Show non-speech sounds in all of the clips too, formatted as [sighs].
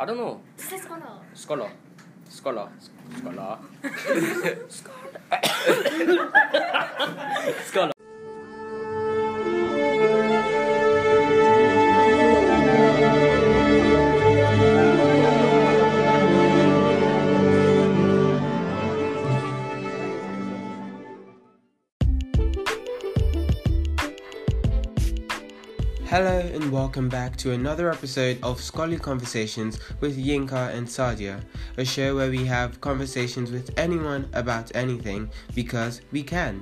I don't know. Just say scholar. Scholar. Scholar. Scholar. Scholar. Hello welcome back to another episode of Scholarly Conversations with Yinka and Sadia, a show where we have conversations with anyone about anything because we can.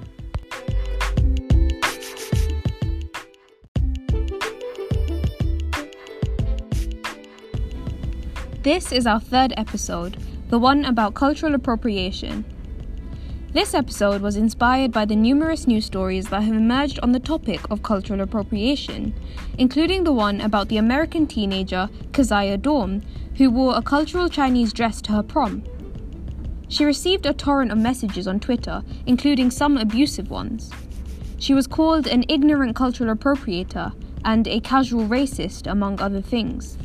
This is our third episode, the one about cultural appropriation. This episode was inspired by the numerous news stories that have emerged on the topic of cultural appropriation, including the one about the American teenager Keziah Daum, who wore a cultural Chinese dress to her prom. She received a torrent of messages on Twitter, including some abusive ones. She was called an ignorant cultural appropriator and a casual racist, among other things.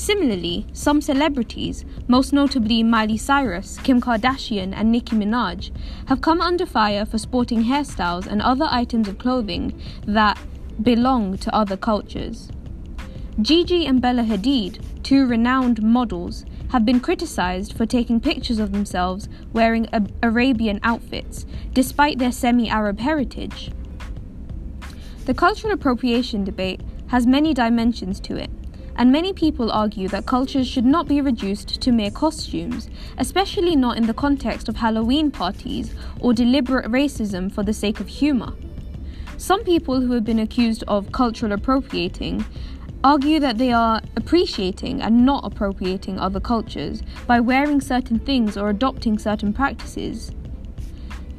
Similarly, some celebrities, most notably Miley Cyrus, Kim Kardashian, and Nicki Minaj, have come under fire for sporting hairstyles and other items of clothing that belong to other cultures. Gigi and Bella Hadid, two renowned models, have been criticized for taking pictures of themselves wearing Arabian outfits, despite their semi Arab heritage. The cultural appropriation debate has many dimensions to it, and many people argue that cultures should not be reduced to mere costumes, especially not in the context of Halloween parties or deliberate racism for the sake of humour. Some people who have been accused of cultural appropriating argue that they are appreciating and not appropriating other cultures by wearing certain things or adopting certain practices.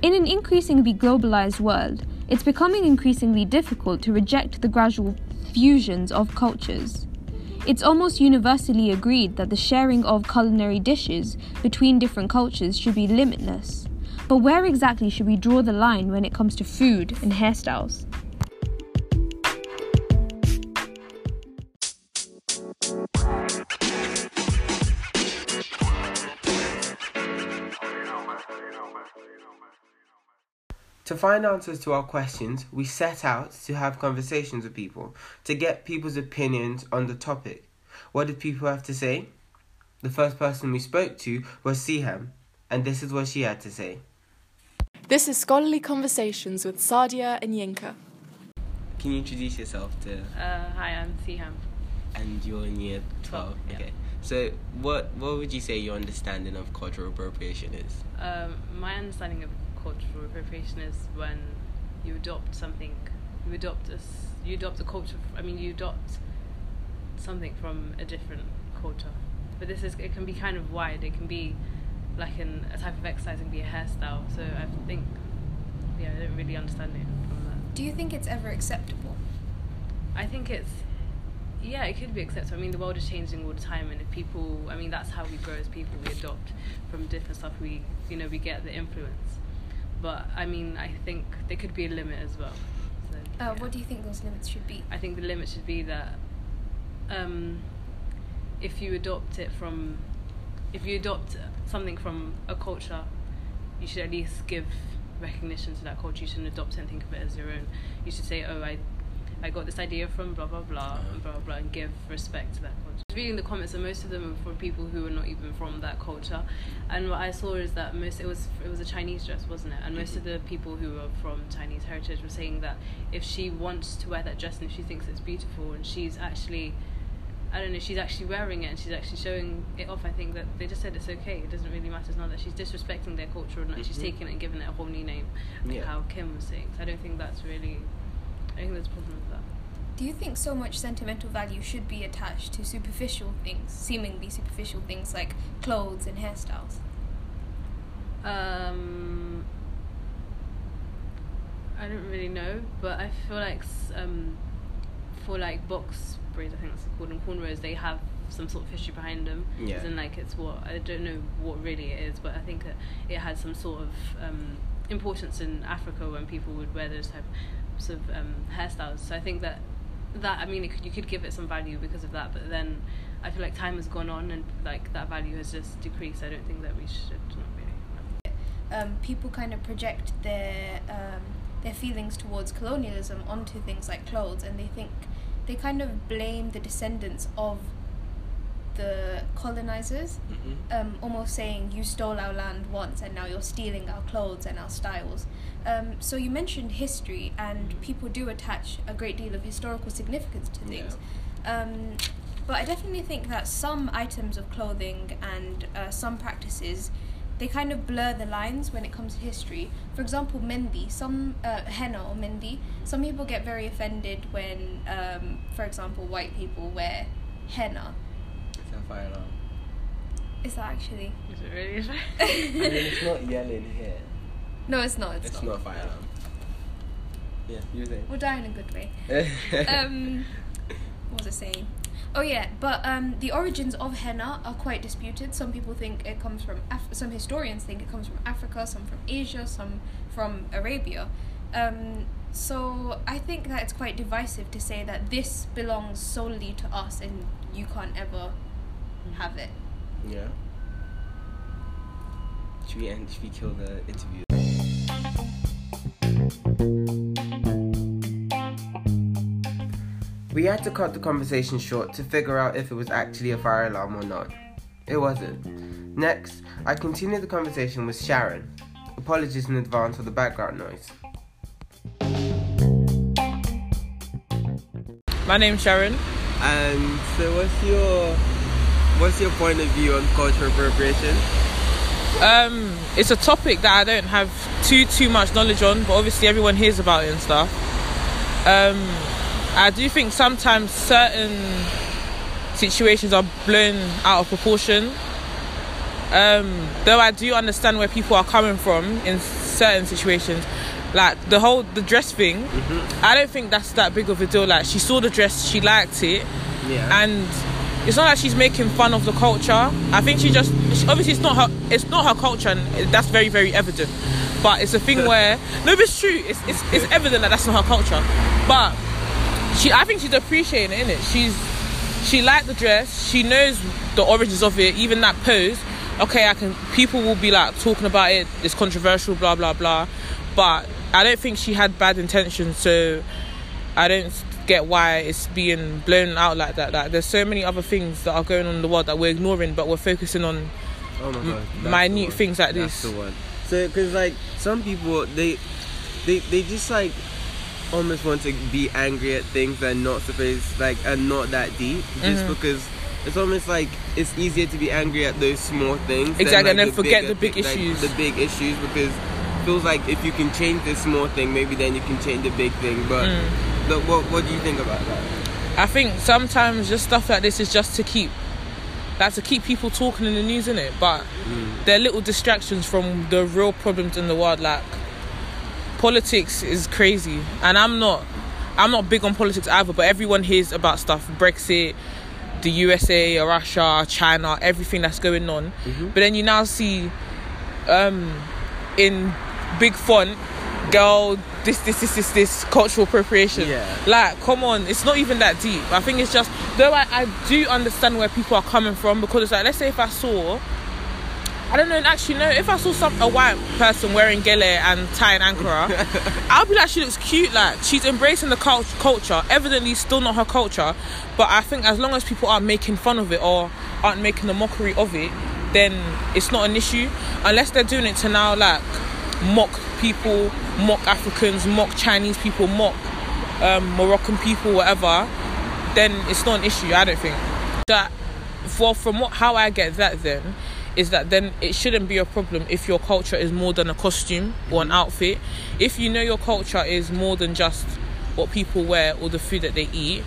In an increasingly globalized world, it's becoming increasingly difficult to reject the gradual fusions of cultures. It's almost universally agreed that the sharing of culinary dishes between different cultures should be limitless. But where exactly should we draw the line when it comes to food and hairstyles? To find answers to our questions, we set out to have conversations with people to get people's opinions on the topic. What did people have to say? The first person we spoke to was Siham, and this is what she had to say. This is Scholarly Conversations with Sadia and Yinka. Can you introduce yourself to Uh, hi, I'm Siham. and you're in year 12 Twelve, yeah. okay so what what would you say your understanding of cultural appropriation is Um, my understanding of cultural appropriation is when you adopt something, you adopt a, you adopt a culture. I mean, you adopt something from a different culture. But this is it can be kind of wide. It can be like an, a type of exercise. Can be a hairstyle. So I think, yeah, I don't really understand it from that. Do you think it's ever acceptable? I think it's yeah, it could be acceptable. I mean, the world is changing all the time, and if people, I mean, that's how we grow as people. We adopt from different stuff. We, you know, we get the influence. But I mean, I think there could be a limit as well. So, Uh, yeah. What do you think those limits should be? I think the limit should be that um, if you adopt it from, if you adopt something from a culture, you should at least give recognition to that culture. You shouldn't adopt it and think of it as your own. You should say, oh, I, I got this idea from blah blah blah and blah blah and give respect to that culture. Reading the comments, and most of them are from people who are not even from that culture. And what I saw is that most it was it was a Chinese dress, wasn't it? And most of the people who were from Chinese heritage were saying that if she wants to wear that dress and if she thinks it's beautiful and she's actually I don't know, she's actually wearing it and she's actually showing it off. I think that they just said it's okay. It doesn't really matter. It's not that she's disrespecting their culture or not. She's Mhm. taking it and giving it a whole new name, like Yeah. how Kim was saying. So I don't think that's really. I think there's a problem. Do you think so much sentimental value should be attached to superficial things, seemingly superficial things like clothes and hairstyles? Um, I don't really know, but I feel like um, for like box braids, I think that's called them cornrows. They have some sort of history behind them. Yeah. As in, like it's what I don't know what really it is, but I think that it had some sort of um, importance in Africa when people would wear those types of um, hairstyles. So I think that that I mean, could, you could give it some value because of that, but then I feel like time has gone on and like that value has just decreased. I don't think that we should not really. um, people kind of project their um, their feelings towards colonialism onto things like clothes, and they think they kind of blame the descendants of the colonizers, Mm-hmm. um, almost saying you stole our land once and now you're stealing our clothes and our styles. Um, so you mentioned history, and people do attach a great deal of historical significance to things. Um, but I definitely think that some items of clothing and uh, some practices they kind of blur the lines when it comes to history. For example, mehndi, some uh, henna or mehndi. Some people get very offended when, um, for example, white people wear henna. It's fire alarm. Is that actually? Is it really? [laughs] I mean, it's not yelling here. no, it's not. It's, It's not. not a fire alarm. Yeah, you were We'll die in a good way. [laughs] um, what was I saying? Oh yeah, but um, the origins of henna are quite disputed. Some people think it comes from Af- some historians think it comes from Africa, some from Asia, some from Arabia. Um, so I think that it's quite divisive to say that this belongs solely to us and you can't ever have it. yeah. Should we end? Should we kill the interview? We had to cut the conversation short to figure out if it was actually a fire alarm or not. It wasn't. Next, I continued the conversation with Sharon. Apologies in advance for the background noise. My name's Sharon. And so, what's your what's your point of view on cultural appropriation? Um, it's a topic that I don't have too too much knowledge on, but obviously everyone hears about it and stuff. Um, I do think sometimes certain situations are blown out of proportion. Um, though I do understand where people are coming from in certain situations, like the whole the dress thing. I don't think that's that big of a deal. Like she saw the dress, she liked it, Yeah. and it's not like she's making fun of the culture. I think she just she, obviously it's not her it's not her culture, and that's very very evident. But it's a thing where no, it's true. It's, it's it's evident that that's not her culture. But she, I think she's appreciating it. Innit? She's she liked the dress. She knows the origins of it. Even that pose. Okay, I can. People will be like talking about it. It's controversial. Blah blah blah. But I don't think she had bad intentions. So I don't get why it's being blown out like that. Like there's so many other things that are going on in the world that we're ignoring, but we're focusing on. Oh my god. minute things like That's this. So, because like some people, they, they, they just like almost want to be angry at things that are not supposed, like, are not that deep, just Mm-hmm. because it's almost like it's easier to be angry at those small things. than, Exactly, like, and then the forget bigger the big like, issues. the big issues, because it feels like if you can change this small thing, maybe then you can change the big thing. But, Mm. What, what do you think about that? I think sometimes just stuff like this is just to keep, like to keep people talking in the news, in it. But they're little distractions from the real problems in the world. Like politics is crazy, and I'm not, I'm not big on politics either. But everyone hears about stuff, Brexit, the USA, Russia, China, everything that's going on. But then you now see, um, in big font, girl, this, this, this, this, this cultural appropriation. Yeah. Like, come on, it's not even that deep. I think it's just though I, I do understand where people are coming from because it's like let's say if I saw I don't know, actually no, if I saw some a white person wearing gele and tie and ankara, [laughs] I'll be like she looks cute, like she's embracing the cult- culture. Evidently still not her culture. But I think as long as people aren't making fun of it or aren't making a mockery of it, then it's not an issue. Unless they're doing it to now like mock people, mock Africans, mock Chinese people, mock um, Moroccan people, whatever, then it's not an issue. I don't think that. For from what how I get that then is that then it shouldn't be a problem if your culture is more than a costume or an outfit. If you know your culture is more than just what people wear or the food that they eat,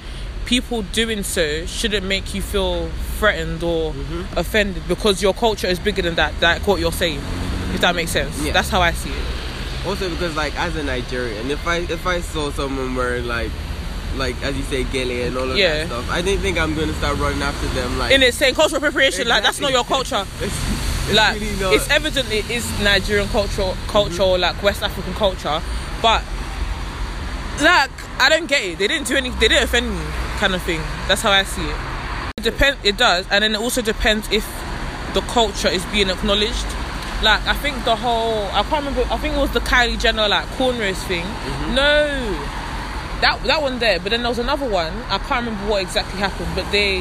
people doing so shouldn't make you feel threatened or offended because your culture is bigger than that. Like what you're saying, if that makes sense. Yeah. That's how I see it. Also because like as a Nigerian, if I if I saw someone wearing like like as you say gele and all of Yeah. that stuff, I didn't think I'm gonna start running after them like In it saying cultural appropriation, like that's not your culture. [laughs] It's, it's like really not. it's evident it is Nigerian culture, culture, or mm-hmm. like West African culture, but like I don't get it. They didn't do any. They didn't offend me, kind of thing. That's how I see it. It depends. It does, and then it also depends if the culture is being acknowledged. Like I think the whole I can't remember. I think it was the Kylie Jenner like cornrows thing. Mm-hmm. No, that that one there. But then there was another one. I can't remember what exactly happened. But they,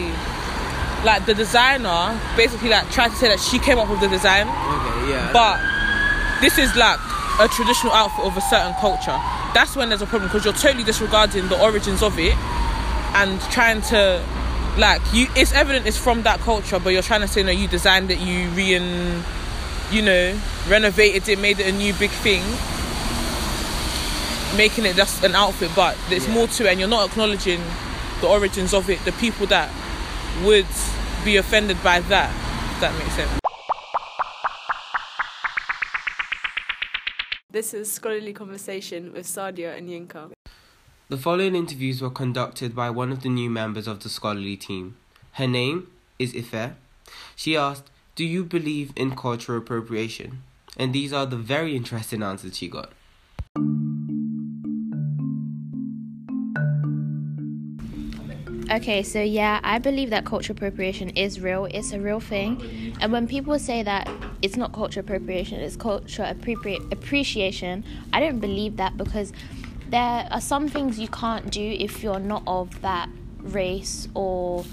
like the designer, basically like tried to say that she came up with the design. Okay, yeah. But this is like a traditional outfit of a certain culture. That's when there's a problem because you're totally disregarding the origins of it and trying to like you it's evident it's from that culture but you're trying to say no you designed it you re you know renovated it made it a new big thing making it just an outfit but there's more to it and you're not acknowledging the origins of it the people that would be offended by that if that makes sense This is Scholarly Conversation with Sadia and Yinka. The following interviews were conducted by one of the new members of the scholarly team. Her name is Ife. She asked, Do you believe in cultural appropriation? And these are the very interesting answers she got. Okay, so yeah, I believe that cultural appropriation is real. It's a real thing. And when people say that it's not cultural appropriation, it's cultural appropri- appreciation, I don't believe that because there are some things you can't do if you're not of that race or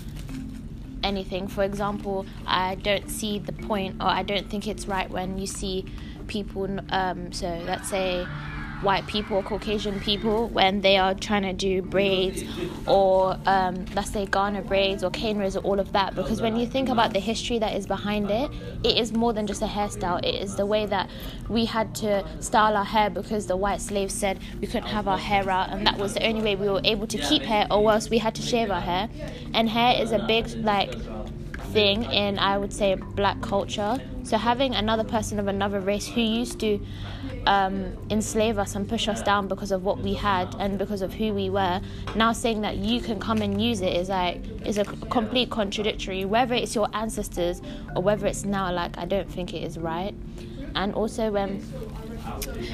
anything. For example, I don't see the point or I don't think it's right when you see people, um, so let's say white people Caucasian people when they are trying to do braids or um, let's say Ghana braids or cane or all of that because when you think about the history that is behind it it is more than just a hairstyle it is the way that we had to style our hair because the white slaves said we couldn't have our hair out and that was the only way we were able to keep hair or else we had to shave our hair and hair is a big like thing in I would say black culture. So having another person of another race who used to um, enslave us and push us down because of what we had and because of who we were, now saying that you can come and use it is like is a complete contradictory. Whether it's your ancestors or whether it's now, like I don't think it is right. And also when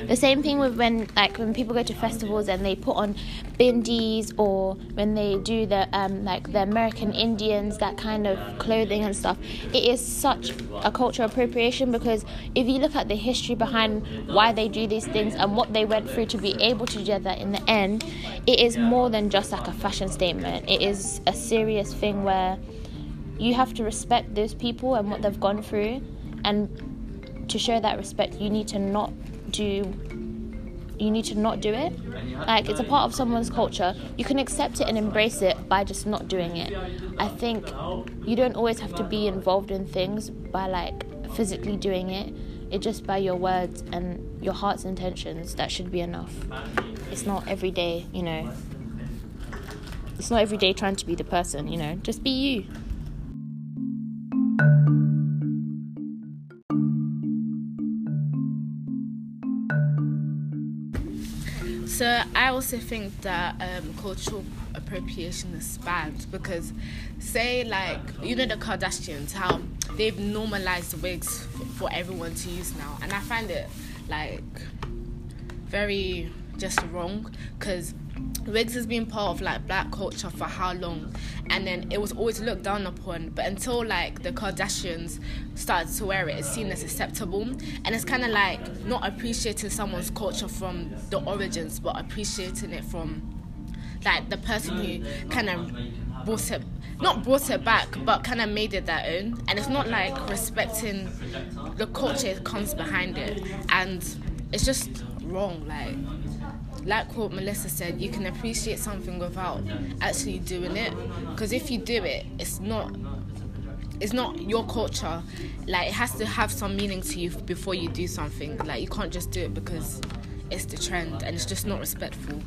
the same thing with when like when people go to festivals and they put on bindis or when they do the um, like the American Indians that kind of clothing and stuff. It is such a cultural appropriation because if you look at the history behind why they do these things and what they went through to be able to do that in the end, it is more than just like a fashion statement. It is a serious thing where you have to respect those people and what they've gone through and to show that respect you need to not do you need to not do it? Like it's a part of someone's culture. You can accept it and embrace it by just not doing it. I think you don't always have to be involved in things by like physically doing it. It just by your words and your heart's intentions that should be enough. It's not every day you know. It's not every day trying to be the person you know. Just be you So I also think that um, cultural appropriation is bad because, say, like you know the Kardashians, how they've normalized wigs for everyone to use now, and I find it like very just wrong because wigs has been part of like black culture for how long? And then it was always looked down upon but until like the kardashians started to wear it it's seen as acceptable. And it's kind of like not appreciating someone's culture from the origins but appreciating it from like the person who kind of brought it not brought it back but kind of made it their own. And it's not like respecting the culture that comes behind it. And it's just wrong like like what Melissa said, you can appreciate something without actually doing it. Because if you do it, it's not it's not your culture. Like it has to have some meaning to you before you do something. Like you can't just do it because it's the trend, and it's just not respectful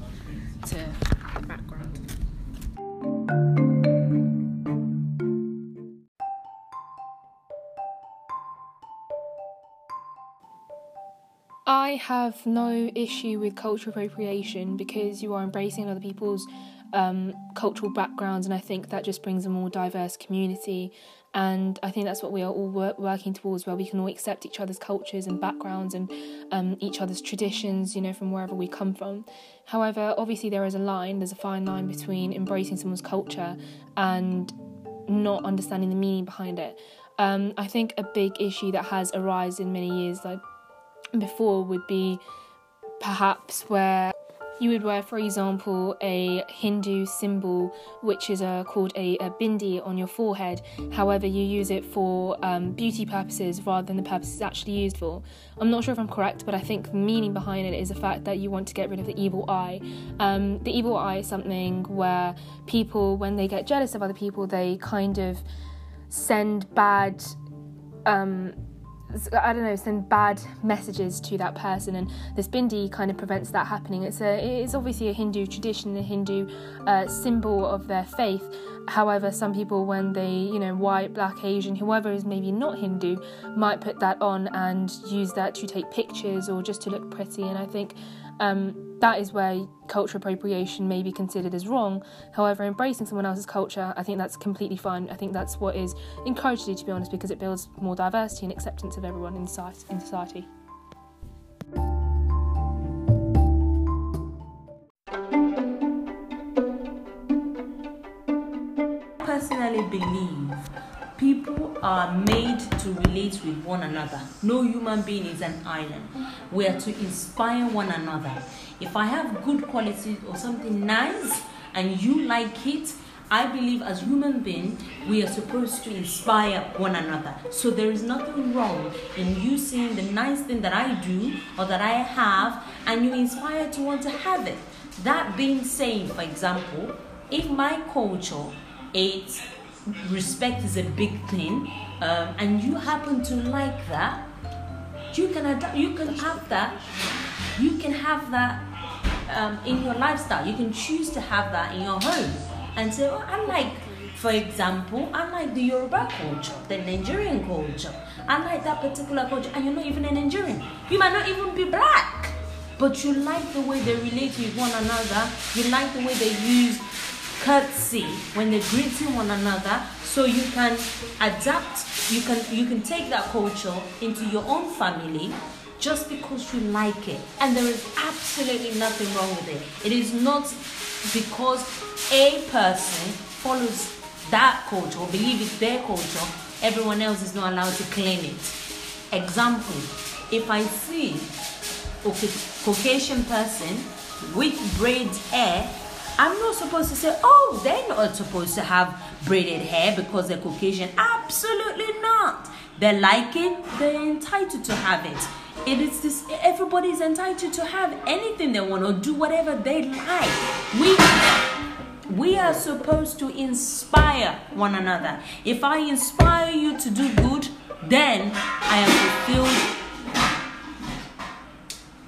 to the background. I have no issue with cultural appropriation because you are embracing other people's um, cultural backgrounds, and I think that just brings a more diverse community. And I think that's what we are all wor- working towards, where we can all accept each other's cultures and backgrounds and um, each other's traditions, you know, from wherever we come from. However, obviously, there is a line, there's a fine line between embracing someone's culture and not understanding the meaning behind it. Um, I think a big issue that has arisen in many years like before would be perhaps where you would wear, for example, a Hindu symbol, which is uh, called a, a, bindi on your forehead. However, you use it for um, beauty purposes rather than the purposes it's actually used for. I'm not sure if I'm correct, but I think the meaning behind it is the fact that you want to get rid of the evil eye. Um, the evil eye is something where people, when they get jealous of other people, they kind of send bad. Um, I don't know, send bad messages to that person, and this bindi kind of prevents that happening. It's a, it's obviously a Hindu tradition, a Hindu uh, symbol of their faith. However, some people, when they, you know, white, black, Asian, whoever is maybe not Hindu, might put that on and use that to take pictures or just to look pretty. And I think um, that is where cultural appropriation may be considered as wrong. However, embracing someone else's culture, I think that's completely fine. I think that's what is encouraged to, to be honest, because it builds more diversity and acceptance of everyone in society. Personally, believe people are made to relate with one another. No human being is an island. We are to inspire one another. If I have good qualities or something nice and you like it, I believe as human beings, we are supposed to inspire one another. So there is nothing wrong in you seeing the nice thing that I do or that I have and you inspire to want to have it. That being said, for example, if my culture is respect is a big thing, um, and you happen to like that, you can adapt. You can have that. You can have that um, in your lifestyle. You can choose to have that in your home, and say, "Oh, I like." For example, I like the Yoruba culture, the Nigerian culture. I like that particular culture, and you're not even a Nigerian. You might not even be black, but you like the way they relate with one another. You like the way they use courtesy when they're greeting one another so you can adapt you can you can take that culture into your own family just because you like it. And there is absolutely nothing wrong with it. It is not because a person follows that culture or believe it's their culture everyone else is not allowed to claim it. Example if i see a caucasian person with braids hair I'm not supposed to say, oh, they're not supposed to have braided hair because they're Caucasian. Absolutely not. They like it, they're entitled to have it. It is this everybody is entitled to have anything they want or do whatever they like. We we are supposed to inspire one another. If I inspire you to do good, then I am fulfilled.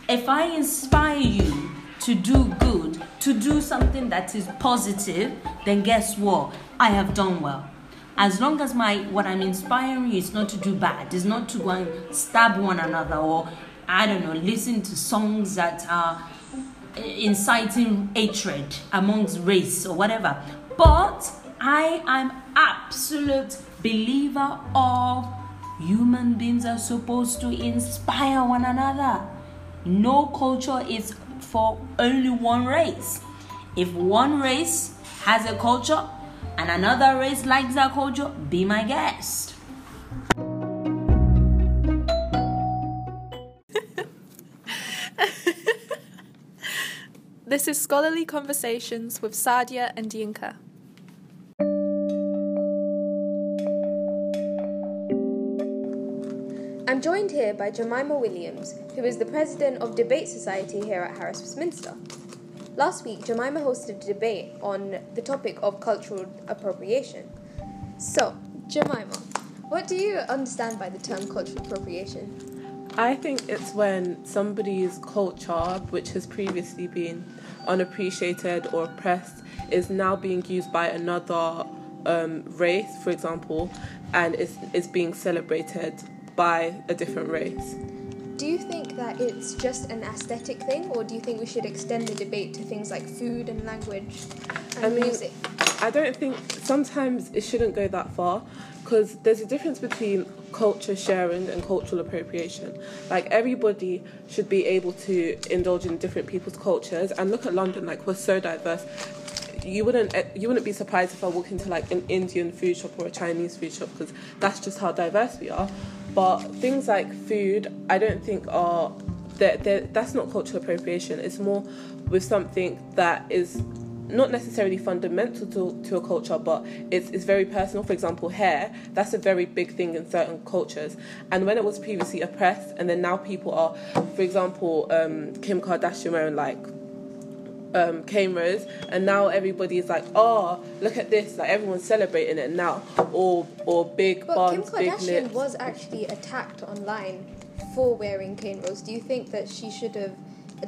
If I inspire you to do good, to do something that is positive, then guess what? I have done well. As long as my what I'm inspiring you is not to do bad, is not to go and stab one another or I don't know, listen to songs that are inciting hatred amongst race or whatever. But I am absolute believer of human beings are supposed to inspire one another. No culture is for only one race. If one race has a culture and another race likes that culture, be my guest. this is Scholarly Conversations with Sadia and Yinka. Joined here by Jemima Williams, who is the president of Debate Society here at Harris Westminster. Last week, Jemima hosted a debate on the topic of cultural appropriation. So, Jemima, what do you understand by the term cultural appropriation? I think it's when somebody's culture, which has previously been unappreciated or oppressed, is now being used by another um, race, for example, and is, is being celebrated by a different race. do you think that it's just an aesthetic thing, or do you think we should extend the debate to things like food and language and I mean, music? I don't think sometimes it shouldn't go that far because there's a difference between culture sharing and cultural appropriation. Like everybody should be able to indulge in different people's cultures and look at London like we're so diverse. You wouldn't eh, you wouldn't be surprised if I walk into like an Indian food shop or a Chinese food shop because that's just how diverse we are. But things like food, I don't think are that that's not cultural appropriation. It's more with something that is not necessarily fundamental to, to a culture, but it's, it's very personal. For example, hair, that's a very big thing in certain cultures. And when it was previously oppressed, and then now people are, for example, um, Kim Kardashian wearing like um, cameras, and now everybody is like, oh, look at this, like everyone's celebrating it now, or or big But buns, Kim big Kardashian lips. was actually attacked online for wearing cane rolls. Do you think that she should have?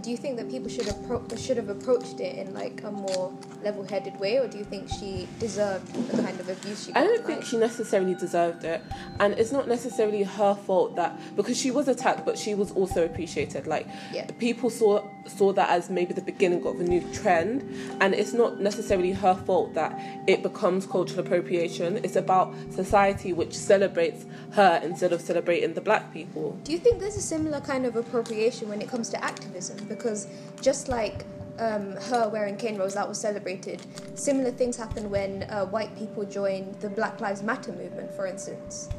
Do you think that people should have appro- should have approached it in like a more level-headed way, or do you think she deserved the kind of abuse she got? I don't think she necessarily deserved it, and it's not necessarily her fault that because she was attacked, but she was also appreciated. Like Yeah. people saw saw that as maybe the beginning of a new trend, and it's not necessarily her fault that it becomes cultural appropriation. It's about society which celebrates her instead of celebrating the black people. Do you think there's a similar kind of appropriation when it comes to activism? Because just like um, her wearing cane rolls, that was celebrated. Similar things happen when uh, white people join the Black Lives Matter movement, for instance.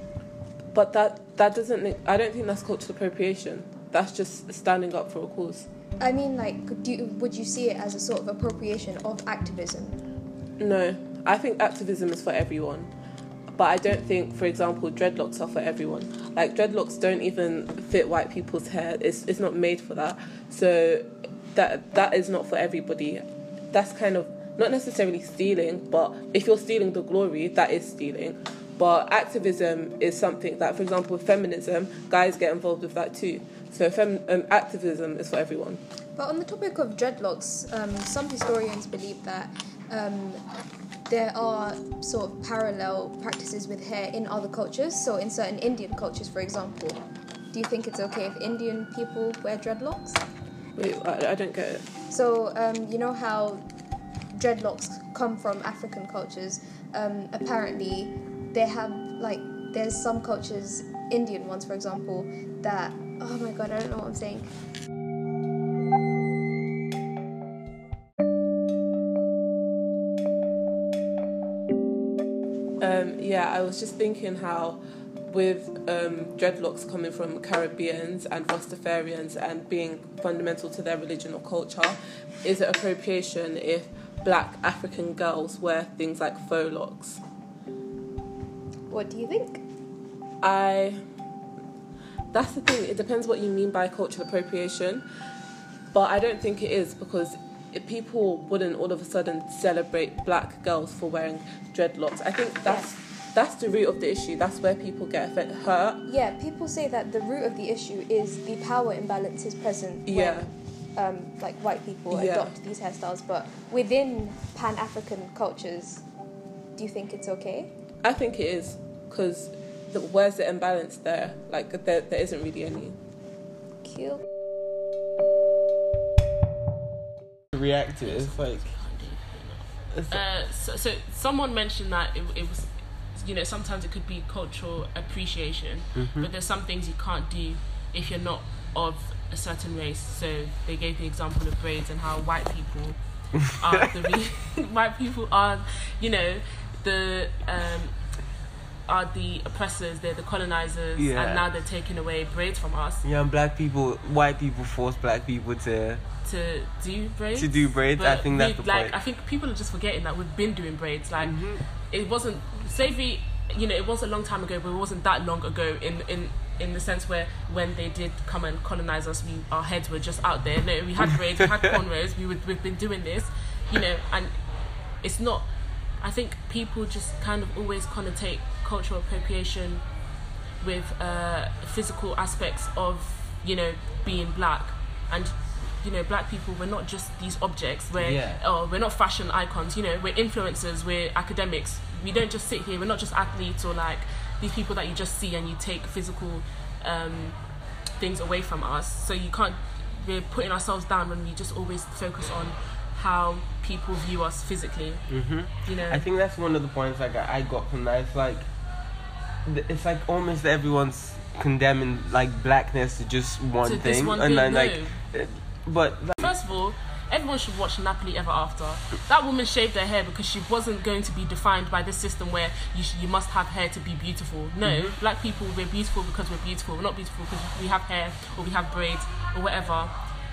But that that doesn't. I don't think that's cultural appropriation. That's just standing up for a cause. I mean, like, do you, would you see it as a sort of appropriation of activism? No, I think activism is for everyone. But I don't think, for example, dreadlocks are for everyone. Like dreadlocks don't even fit white people's hair. It's it's not made for that. So that that is not for everybody. That's kind of not necessarily stealing, but if you're stealing the glory, that is stealing. But activism is something that, for example, feminism, guys get involved with that too. So fem- um, activism is for everyone. But on the topic of dreadlocks, um, some historians believe that um, there are sort of parallel practices with hair in other cultures. So, in certain Indian cultures, for example, do you think it's okay if Indian people wear dreadlocks? Wait, I, I don't get it. So, um, you know how dreadlocks come from African cultures? Um, apparently, they have, like, there's some cultures, Indian ones, for example, that, oh my god, I don't know what I'm saying. Um, yeah, I was just thinking how, with um, dreadlocks coming from Caribbeans and Rastafarians and being fundamental to their religion or culture, is it appropriation if black African girls wear things like faux locks? What do you think? I. That's the thing, it depends what you mean by cultural appropriation, but I don't think it is because if people wouldn't all of a sudden celebrate black girls for wearing dreadlocks. I think that's that's the root of the issue. That's where people get hurt. Yeah, people say that the root of the issue is the power imbalances present Yeah. when um, like white people Yeah. adopt these hairstyles. But within Pan African cultures, do you think it's okay? I think it is because the, where's the imbalance there? Like there, there isn't really any. Cute. React to. It's like Uh, so, so someone mentioned that it, it was, you know, sometimes it could be cultural appreciation, Mhm. but there's some things you can't do if you're not of a certain race. So they gave the example of braids and how white people [laughs] are the re- [laughs] white people are, you know, the um, are the oppressors. They're the colonizers, Yeah. and now they're taking away braids from us yeah, and black people, white people force black people to to do braids. To do braids, I think that's we- the like, point. I think people are just forgetting that we've been doing braids. Like Mm-hmm. it wasn't slavery. You know, it was a long time ago, but it wasn't that long ago. In in in the sense where when they did come and colonize us, we our heads were just out there. No, we had [laughs] braids, we had cornrows. We would, we've been doing this, you know, and it's not. I think people just kind of always connotate cultural appropriation with uh, physical aspects of you know being black and you know black people we're not just these objects we're Yeah. oh we're not fashion icons you know we're influencers we're academics we don't just sit here we're not just athletes or like these people that you just see and you take physical um, things away from us. So you can't. We're putting ourselves down when we just always focus on how people view us physically. hmm You know. I think that's one of the points like I I got from that. It's like it's like almost everyone's condemning like blackness to just one To thing, one and thing, then no. like, but like, First of all, everyone should watch Nappily Ever After. That woman shaved her hair because she wasn't going to be defined by this system where you sh- you must have hair to be beautiful. No, Mhm. black people we're beautiful because we're beautiful. We're not beautiful because we have hair or we have braids or whatever.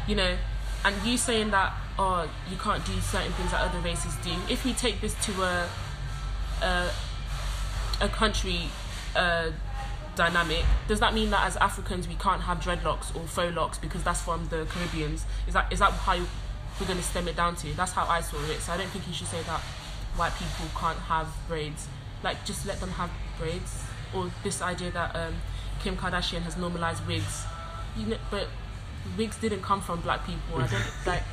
You know, and you saying that oh you can't do certain things that other races do. If we take this to a a, a country uh, dynamic, does that mean that as Africans we can't have dreadlocks or faux locks because that's from the Caribbeans? Is that is that how you, we're going to stem it down to? That's how I saw it. So I don't think you should say that white people can't have braids. Like just let them have braids. Or this idea that um, Kim Kardashian has normalized wigs. You know, but wigs didn't come from black people. I don't [laughs] like.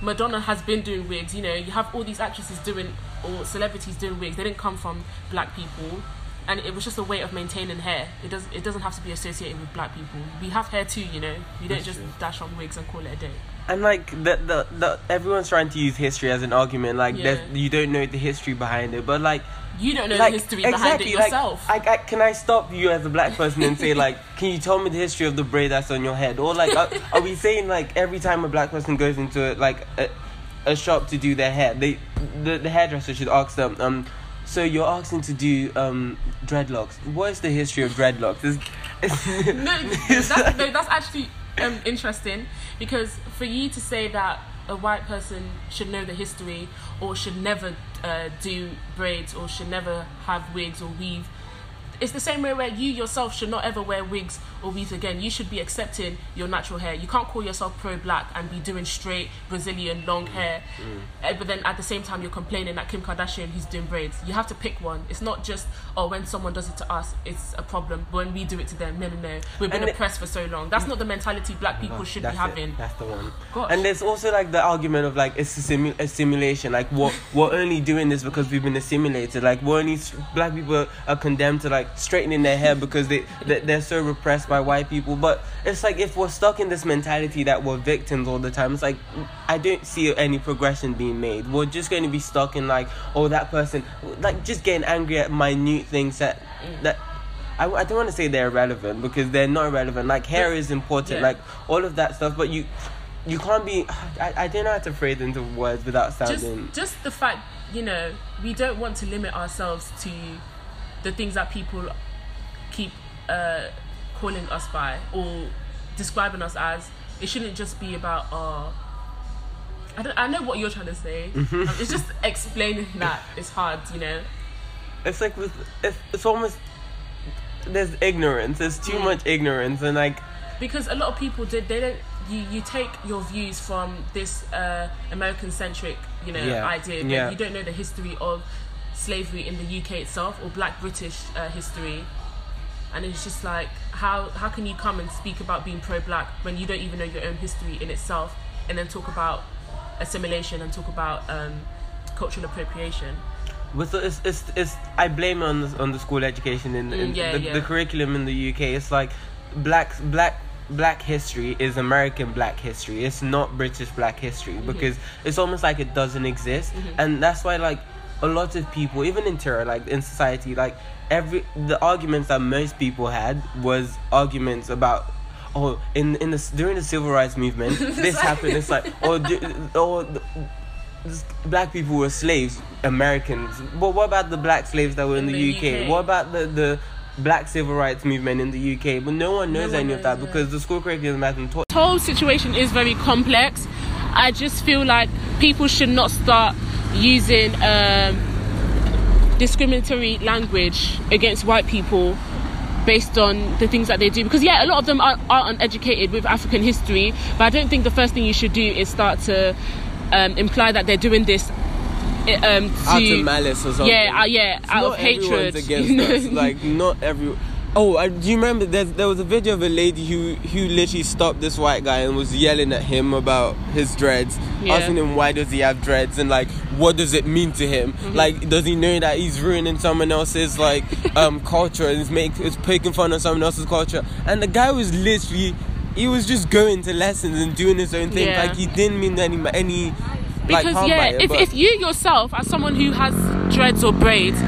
Madonna has been doing wigs. You know, you have all these actresses doing or celebrities doing wigs. They didn't come from black people, and it was just a way of maintaining hair. It does. It doesn't have to be associated with black people. We have hair too. You know, we don't That's just true. dash on wigs and call it a day. and like the, the the everyone's trying to use history as an argument. Like Yeah. that you don't know the history behind it, but like You don't know like, the history behind it exactly, like, yourself. I, I, can I stop you as a black person and say [laughs] like, can you tell me the history of the braid that's on your head? Or like, are, are we saying like every time a black person goes into like a, a shop to do their hair, they the, the hairdresser should ask them, um, so you're asking to do um dreadlocks. What is the history of dreadlocks? Is, [laughs] no, [laughs] that's, no, that's actually um, interesting because for you to say that a white person should know the history or should never uh, do braids or should never have wigs or weave, it's the same way where you yourself should not ever wear wigs or weaves again. You should be accepting your natural hair. You can't call yourself pro-black and be doing straight Brazilian long hair, uh, but then at the same time you're complaining that Kim Kardashian who's doing braids. You have to pick one. It's not just oh when someone does it to us, it's a problem. But when we do it to them, no, no, no. We've been And oppressed for so long. That's not the mentality black people should be That's it. having. That's the one. Gosh. And there's also like the argument of like it's a, simu- a simulation. Like what we're only doing this because we've been assimilated. Like we're only black people are condemned to like straightening their hair because they they- they're so repressed by white people. But it's like if we're stuck in this mentality that we're victims all the time, it's like I don't see any progression being made. We're just going to be stuck in like oh that person like just getting angry at minute things that that. I, I don't want to say they're irrelevant because they're not irrelevant. Like hair is important, Yeah. like all of that stuff. But you, you can't be. [sighs] I, I don't know how to phrase into words without just sounding. just the fact you know we don't want to limit ourselves to the things that people keep uh, calling us by or describing us as it shouldn't just be about uh I, don't, I know what you're trying to say. Um, [laughs] it's just explaining [laughs] that it's hard you know It's like with it's, it's almost there's ignorance. There's too Mm. much ignorance, and like because a lot of people did they don't you, you take your views from this uh, American centric you know Yeah. idea but Yeah. you don't know the history of slavery in the UK itself or black British uh, history and it's just like how how can you come and speak about being pro black when you don't even know your own history in itself and then talk about assimilation and talk about um, cultural appropriation with the, it's, it's it's I blame it on the, on the school education in, in Mm, yeah, the, yeah. the curriculum in the UK. It's like black black black history is American black history. It's not British black history Mm-hmm. because it's almost like it doesn't exist, Mhm. and that's why like a lot of people, even in terror, like in society, like every the arguments that most people had was arguments about. Oh, in in the during the civil rights movement, [laughs] this happened. It's like, oh, do, oh, the- this- black people were slaves, Americans. But what about the black slaves that were in, In the, the UK? UK? What about the the black civil rights movement in the UK? But no one No knows one any of that knows, because the school curriculum hasn't taught. The whole situation is very complex. I just feel like people should not start using um, discriminatory language against white people based on the things that they do because yeah a lot of them are, are uneducated with african history but i don't think the first thing you should do is start to um, imply that they're doing this eh, um, to, Out of malice or something. yeah uh, yeah It's out of hatred against you know? us. [laughs] Like not every. Oh, I, do you remember? There's, there was a video of a lady who who literally stopped this white guy and was yelling at him about his dreads, Yeah. asking him why does he have dreads and like what does it mean to him? Mhm. Like, does he know that he's ruining someone else's like [laughs] um culture and is make is poking fun of someone else's culture? And the guy was literally. He was just going to lessons and doing his own thing. Yeah. Like he didn't mean any any like because harm yeah, by it. if, but- if you yourself, as someone who has dreads or braids,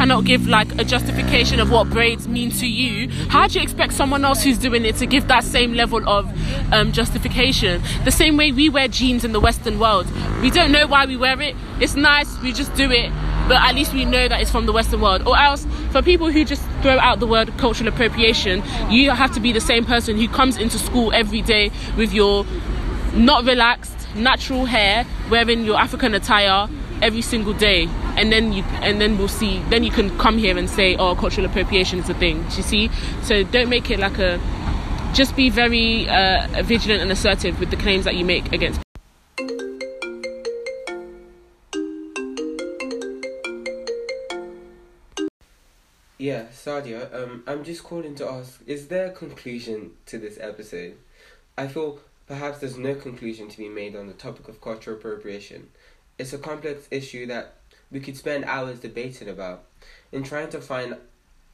cannot give like a justification of what braids mean to you, how do you expect someone else who's doing it to give that same level of um, justification? The same way we wear jeans in the Western world, we don't know why we wear it. It's nice, we just do it. But at least we know that it's from the Western world. Or else, for people who just throw out the word cultural appropriation, you have to be the same person who comes into school every day with your not relaxed, natural hair, wearing your African attire every single day, and then you and then we'll see. Then you can come here and say, "Oh, cultural appropriation is a thing." Do you see? So don't make it like a. Just be very uh, vigilant and assertive with the claims that you make against. Yeah, Sadia, um, I'm just calling to ask, is there a conclusion to this episode? I feel perhaps there's no conclusion to be made on the topic of cultural appropriation. It's a complex issue that we could spend hours debating about. In trying to find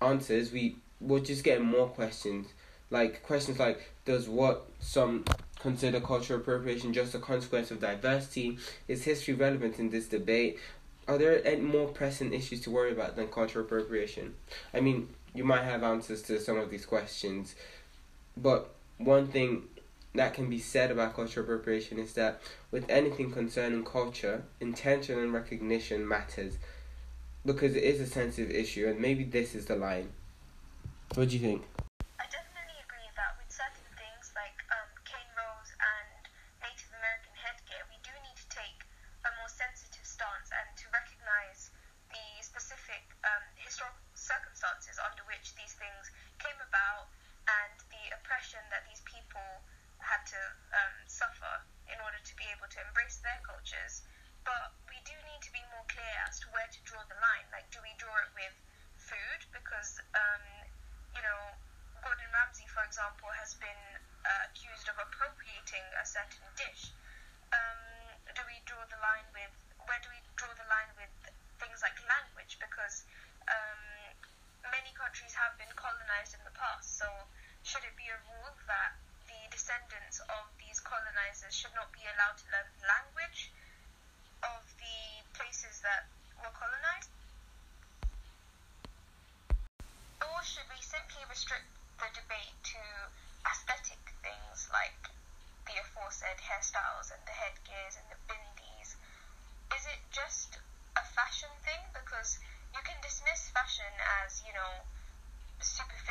answers, we will just get more questions. Like, questions like, does what some consider cultural appropriation just a consequence of diversity? Is history relevant in this debate? Are there any more pressing issues to worry about than cultural appropriation? I mean, you might have answers to some of these questions, but one thing that can be said about cultural appropriation is that with anything concerning culture, intention and recognition matters because it is a sensitive issue, and maybe this is the line. What do you think? I definitely agree that with certain things like um, cornrows and Native American headgear, we do need to take a more sensitive stance and to recognize the specific um, historical circumstances under which these things came about and the oppression that these people had to um, suffer in order to be able to embrace their cultures. But we do need to be more clear as to where to draw the line. Like, do we draw it with food? Because, um, you know, Gordon Ramsay, for example, has been uh, accused of appropriating a certain dish. Um, do we draw the line with where do we draw the line with things like language? Because um, many countries have been colonized in the past. So should it be a rule that the descendants of these colonizers should not be allowed to learn the language of the places that were colonized? Or should we simply restrict the debate to aesthetic things like the aforesaid hairstyles and the headgears and the bindis? Is it just a fashion thing? Because you can dismiss fashion as, you know,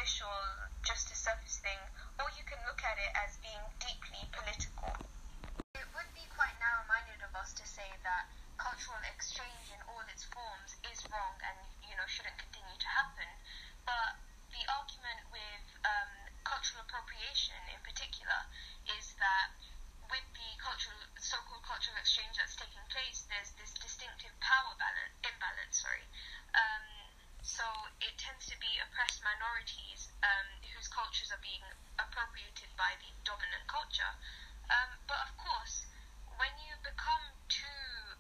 superficial, just a surface thing, or you can look at it as being deeply political. It would be quite narrow-minded of us to say that cultural exchange in all its forms is wrong and you know shouldn't continue to happen. But the argument with um, cultural appropriation in particular is that with the cultural so-called cultural exchange that's taking place, there's this distinctive power balance imbalance. Sorry. Um, so it tends to be oppressed minorities um, whose cultures are being appropriated by the dominant culture. Um, but of course, when you become too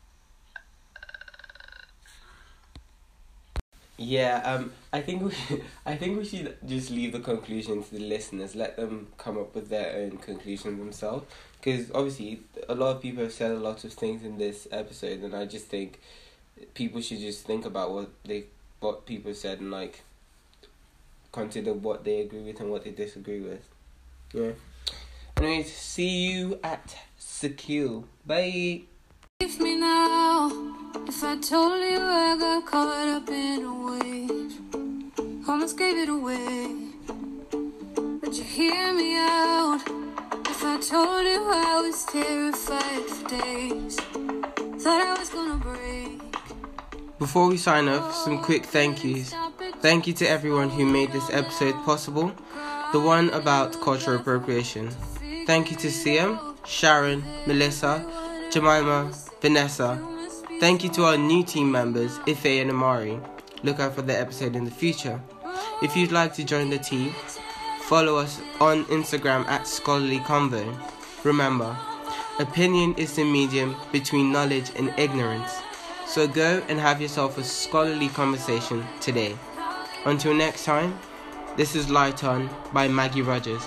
Yeah, um, I think we, [laughs] I think we should just leave the conclusion to the listeners. Let them come up with their own conclusion themselves. Because obviously, a lot of people have said a lot of things in this episode, and I just think people should just think about what they, what people said, and like consider what they agree with and what they disagree with. Yeah. Anyways, see you at Secure. Bye. Leave me now. If I told you I got caught up in a wave, almost gave it away. Would you hear me out? If I told you I was terrified for days, thought I was gonna break. Before we sign off, some quick thank yous. Thank you to everyone who made this episode possible, the one about cultural appropriation. Thank you to Siam, Sharon, Melissa, Jemima, Vanessa. Thank you to our new team members, Ife and Amari. Look out for the episode in the future. If you'd like to join the team, follow us on Instagram at Scholarly Convo. Remember, opinion is the medium between knowledge and ignorance. So go and have yourself a scholarly conversation today. Until next time, this is Light On by Maggie Rogers.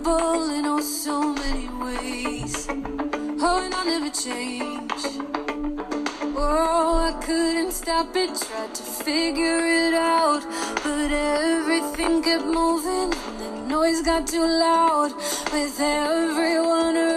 Vulnerable in oh so many ways? Oh, and I'll never change. Oh, I couldn't stop it, tried to figure it out, but everything kept moving and the noise got too loud with everyone around